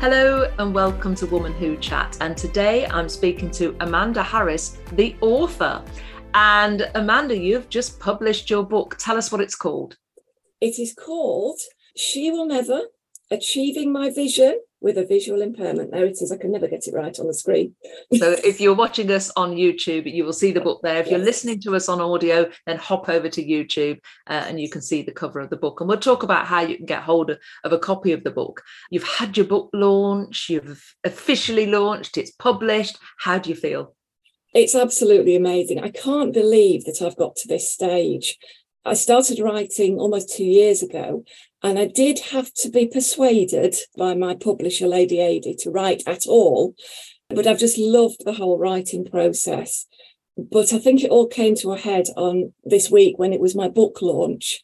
Hello and welcome to Woman Who Chat. And today I'm speaking to Amanda Harris, the author. And Amanda, you've just published your book. Tell us what it's called. It is called She Will Never Achieving My Vision with a visual impairment. There it is. I can never get it right on the screen. so if you're watching us on YouTube, you will see the book there. If you're listening to us on audio, then hop over to YouTube uh, and you can see the cover of the book. And we'll talk about how you can get hold of, of a copy of the book. You've had your book launch, you've officially launched, it's published. How do you feel? It's absolutely amazing. I can't believe that I've got to this stage. I started writing almost two years ago, and I did have to be persuaded by my publisher, Lady Adi, to write at all. But I've just loved the whole writing process. But I think it all came to a head on this week when it was my book launch.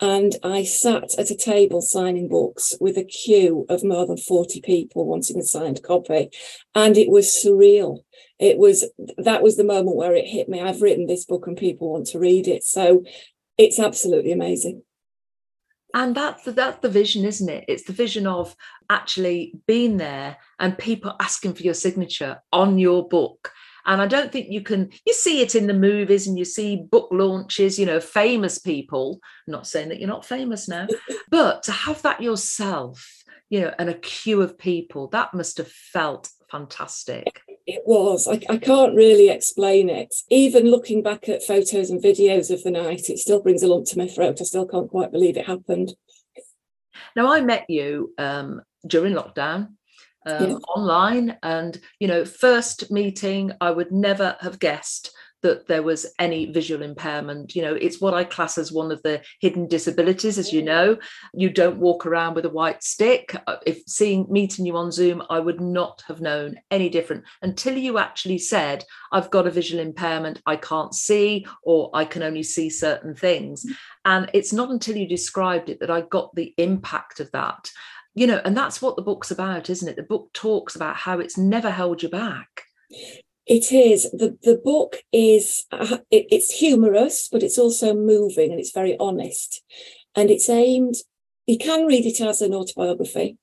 And I sat at a table signing books with a queue of more than 40 people wanting a signed copy. And it was surreal. It was, that was the moment where it hit me. I've written this book and people want to read it. So it's absolutely amazing and that's the, that's the vision isn't it? It's the vision of actually being there and people asking for your signature on your book. And i don't think you can you see it in the movies and you see book launches you know famous people I'm not saying that you're not famous now but to have that yourself you know and a queue of people that must have felt fantastic it was. I, I, can't really explain it. Even looking back at photos and videos of the night, it still brings a lump to my throat. I still can't quite believe it happened. Now, I met you um, during lockdown. Um, yeah. Online, and you know, first meeting, I would never have guessed that there was any visual impairment. You know, it's what I class as one of the hidden disabilities, as you know. You don't walk around with a white stick. Uh, if seeing meeting you on Zoom, I would not have known any different until you actually said, I've got a visual impairment, I can't see, or I can only see certain things. Mm. And it's not until you described it that I got the impact of that. You know, and that's what the book's about, isn't it? The book talks about how it's never held you back. It is. The, the book is, uh, it, it's humorous, but it's also moving and it's very honest. And it's aimed, you can read it as an autobiography,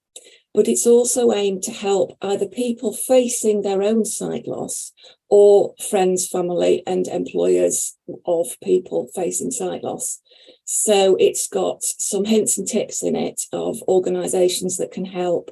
but it's also aimed to help either people facing their own sight loss or friends, family, and employers of people facing sight loss. So it's got some hints and tips in it of organisations that can help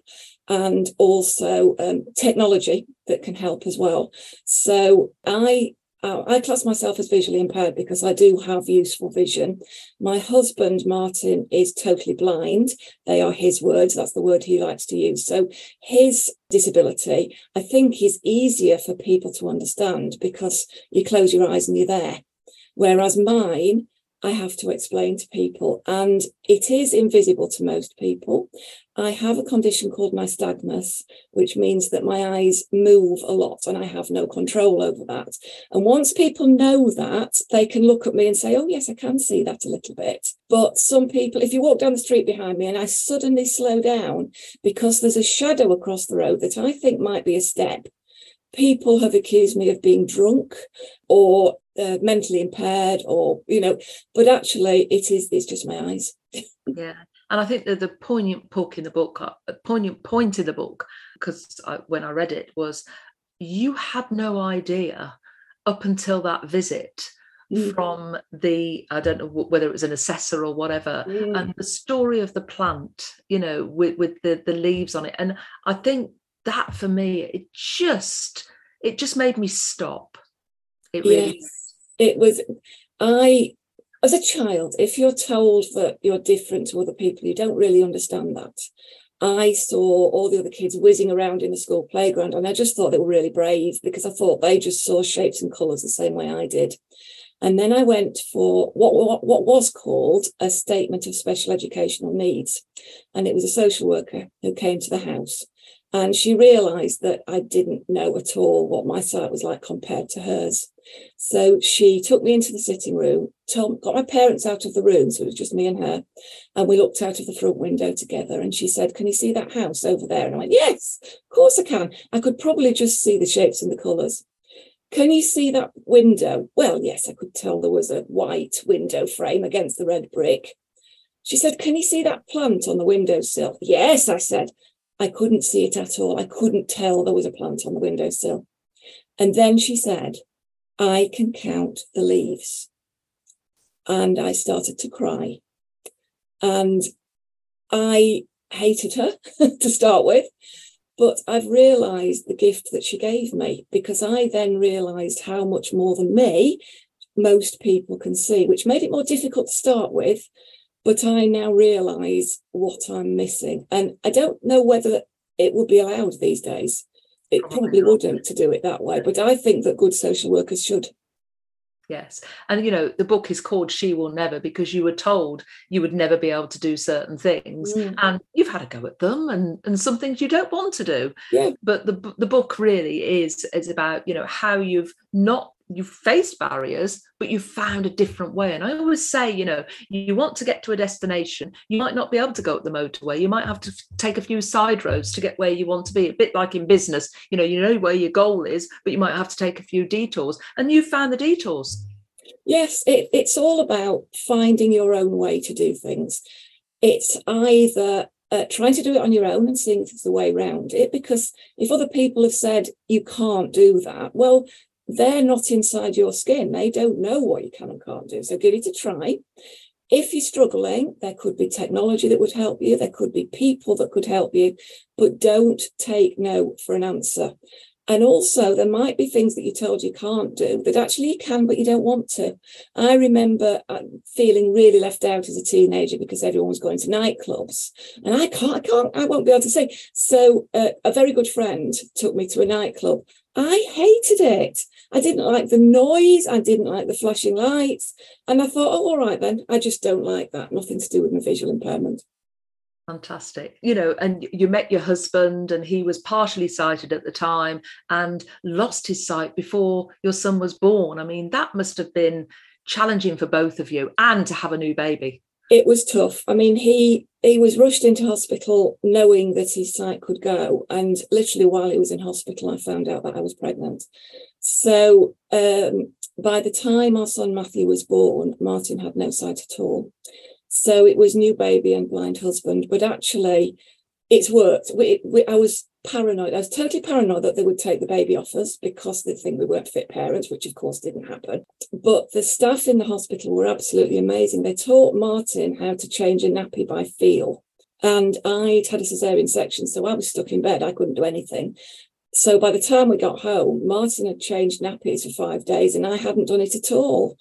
and also um, technology that can help as well. So I uh, I class myself as visually impaired because I do have useful vision. My husband, Martin, is totally blind. They are his words. That's the word he likes to use. So his disability, I think, is easier for people to understand because you close your eyes and you're there. Whereas mine, I have to explain to people, and it is invisible to most people. I have a condition called nystagmus, which means that my eyes move a lot and I have no control over that. And once people know that, they can look at me and say, Oh, yes, I can see that a little bit. But some people, if you walk down the street behind me and I suddenly slow down because there's a shadow across the road that I think might be a step, people have accused me of being drunk or uh, mentally impaired or you know but actually it is it's just my eyes yeah and i think that the poignant book in the book uh, poignant point in the book because when i read it was you had no idea up until that visit mm. from the i don't know whether it was an assessor or whatever mm. and the story of the plant you know with, with the the leaves on it and i think that for me it just it just made me stop it really yes it was i as a child if you're told that you're different to other people you don't really understand that. I saw all the other kids whizzing around in the school playground and i just thought they were really brave because i thought they just saw shapes and colors the same way i did. And then i went for what, what, what was called a statement of special educational needs and it was a social worker who came to the house and she realized that I didn't know at all what my sight was like compared to hers. So she took me into the sitting room, told, got my parents out of the room, so it was just me and her, and we looked out of the front window together. And she said, "Can you see that house over there?" And I went, "Yes, of course I can." I could probably just see the shapes and the colours. Can you see that window? Well, yes, I could tell there was a white window frame against the red brick. She said, Can you see that plant on the windowsill? Yes, I said. I couldn't see it at all. I couldn't tell there was a plant on the windowsill. And then she said, I can count the leaves. And I started to cry. And I hated her to start with, but I've realized the gift that she gave me because I then realized how much more than me most people can see, which made it more difficult to start with but I now realize what I'm missing. And I don't know whether it would be allowed these days. It probably wouldn't to do it that way, but I think that good social workers should. Yes. And, you know, the book is called She Will Never because you were told you would never be able to do certain things. Mm. And you've had a go at them and, and some things you don't want to do. Yeah. But the, the book really is, is about, you know, how you've not you've faced barriers but you've found a different way. And i always say you know you want to get to a destination. You might not be able to go up the motorway. You might have to take a few side roads to get where you want to be a bit like in business. You know you know where your goal is but you might have to take a few detours. And you found the detours. Yes it, it's all about finding your own way to do things. It's either uh, trying to do it on your own and seeing if it's the way around it. Because if other people have said you can't do that, well, they're not inside your skin. They don't know what you can and can't do. So give it a try. If you're struggling, there could be technology that would help you. There could be people that could help you, but don't take no for an answer. And also, there might be things that you're told you can't do that actually you can, but you don't want to. I remember uh, feeling really left out as a teenager because everyone was going to nightclubs, and I can't, I can't, I won't be able to say. So, uh, a very good friend took me to a nightclub. I hated it. I didn't like the noise. I didn't like the flashing lights. And I thought, oh, all right then. I just don't like that. Nothing to do with my visual impairment. Fantastic. You know, and you met your husband, and he was partially sighted at the time and lost his sight before your son was born. I mean, that must have been challenging for both of you and to have a new baby. It was tough. I mean, he he was rushed into hospital knowing that his sight could go, and literally while he was in hospital, I found out that I was pregnant. So um, by the time our son Matthew was born, Martin had no sight at all. So it was new baby and blind husband, but actually, it's worked. We, we, I was paranoid. I was totally paranoid that they would take the baby off us because they think we weren't fit parents, which of course didn't happen. But the staff in the hospital were absolutely amazing. They taught Martin how to change a nappy by feel. And I'd had a cesarean section, so I was stuck in bed. I couldn't do anything. So by the time we got home, Martin had changed nappies for five days and I hadn't done it at all.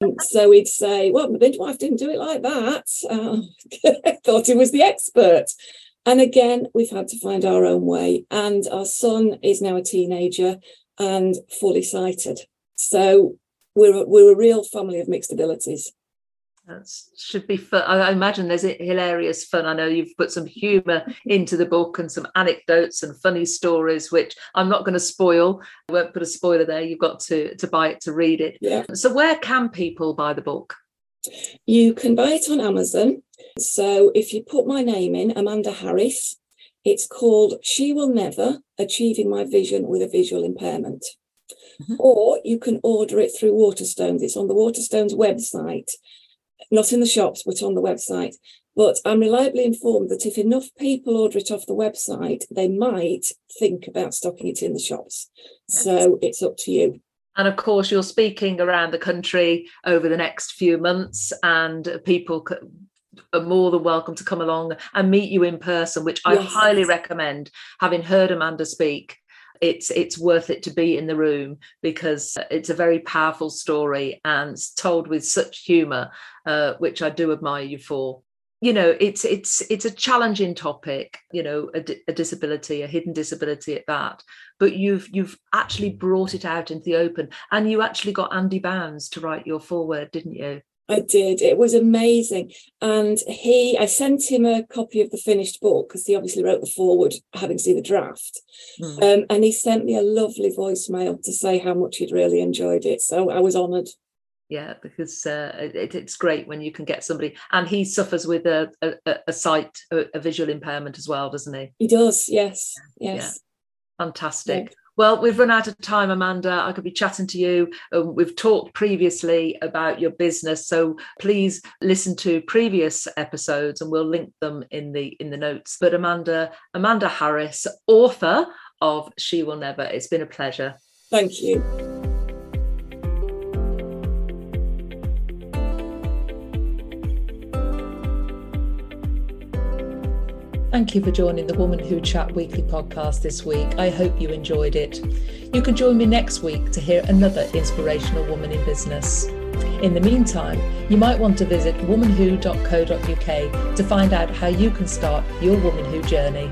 And so he'd say, Well, my midwife didn't do it like that. Uh, I thought he was the expert. And again, we've had to find our own way. And our son is now a teenager and fully sighted. So we're, we're a real family of mixed abilities. That should be fun. I imagine there's hilarious fun. I know you've put some humour into the book and some anecdotes and funny stories, which I'm not going to spoil. I won't put a spoiler there. You've got to to buy it to read it. Yeah. So where can people buy the book? You can buy it on Amazon. So if you put my name in, Amanda Harris, it's called She Will Never Achieving My Vision with a Visual Impairment. Mm-hmm. Or you can order it through Waterstones. It's on the Waterstones website, not in the shops, but on the website. But I'm reliably informed that if enough people order it off the website, they might think about stocking it in the shops. So it's up to you. And of course, you're speaking around the country over the next few months, and people are more than welcome to come along and meet you in person, which I highly recommend. Having heard Amanda speak, it's it's worth it to be in the room because it's a very powerful story and told with such humour, uh, which I do admire you for. You know it's it's it's a challenging topic you know a, a, disability a hidden disability at that but you've you've actually brought it out into the open and you actually got andy bounds to write your foreword didn't you I did. It was amazing. And he, I sent him a copy of the finished book because he obviously wrote the forward, having seen the draft. Mm. Um, and he sent me a lovely voicemail to say how much he'd really enjoyed it. So I was honoured. Yeah, because uh, it, it's great when you can get somebody, and he suffers with a a, a sight, a, a, visual impairment as well, doesn't he? He does. Yes. Yes. Yeah. Fantastic. Yeah. Well, we've run out of time, Amanda. I could be chatting to you. Um, we've talked previously about your business, so please listen to previous episodes, and we'll link them in the in the notes. But Amanda, Amanda Harris, author of She Will Never. It's been a pleasure. Thank you. Thank you for joining the Woman Who Chat weekly podcast this week. I hope you enjoyed it. You can join me next week to hear another inspirational woman in business. In the meantime, you might want to visit womanwho.co.uk to find out how you can start your Woman Who journey.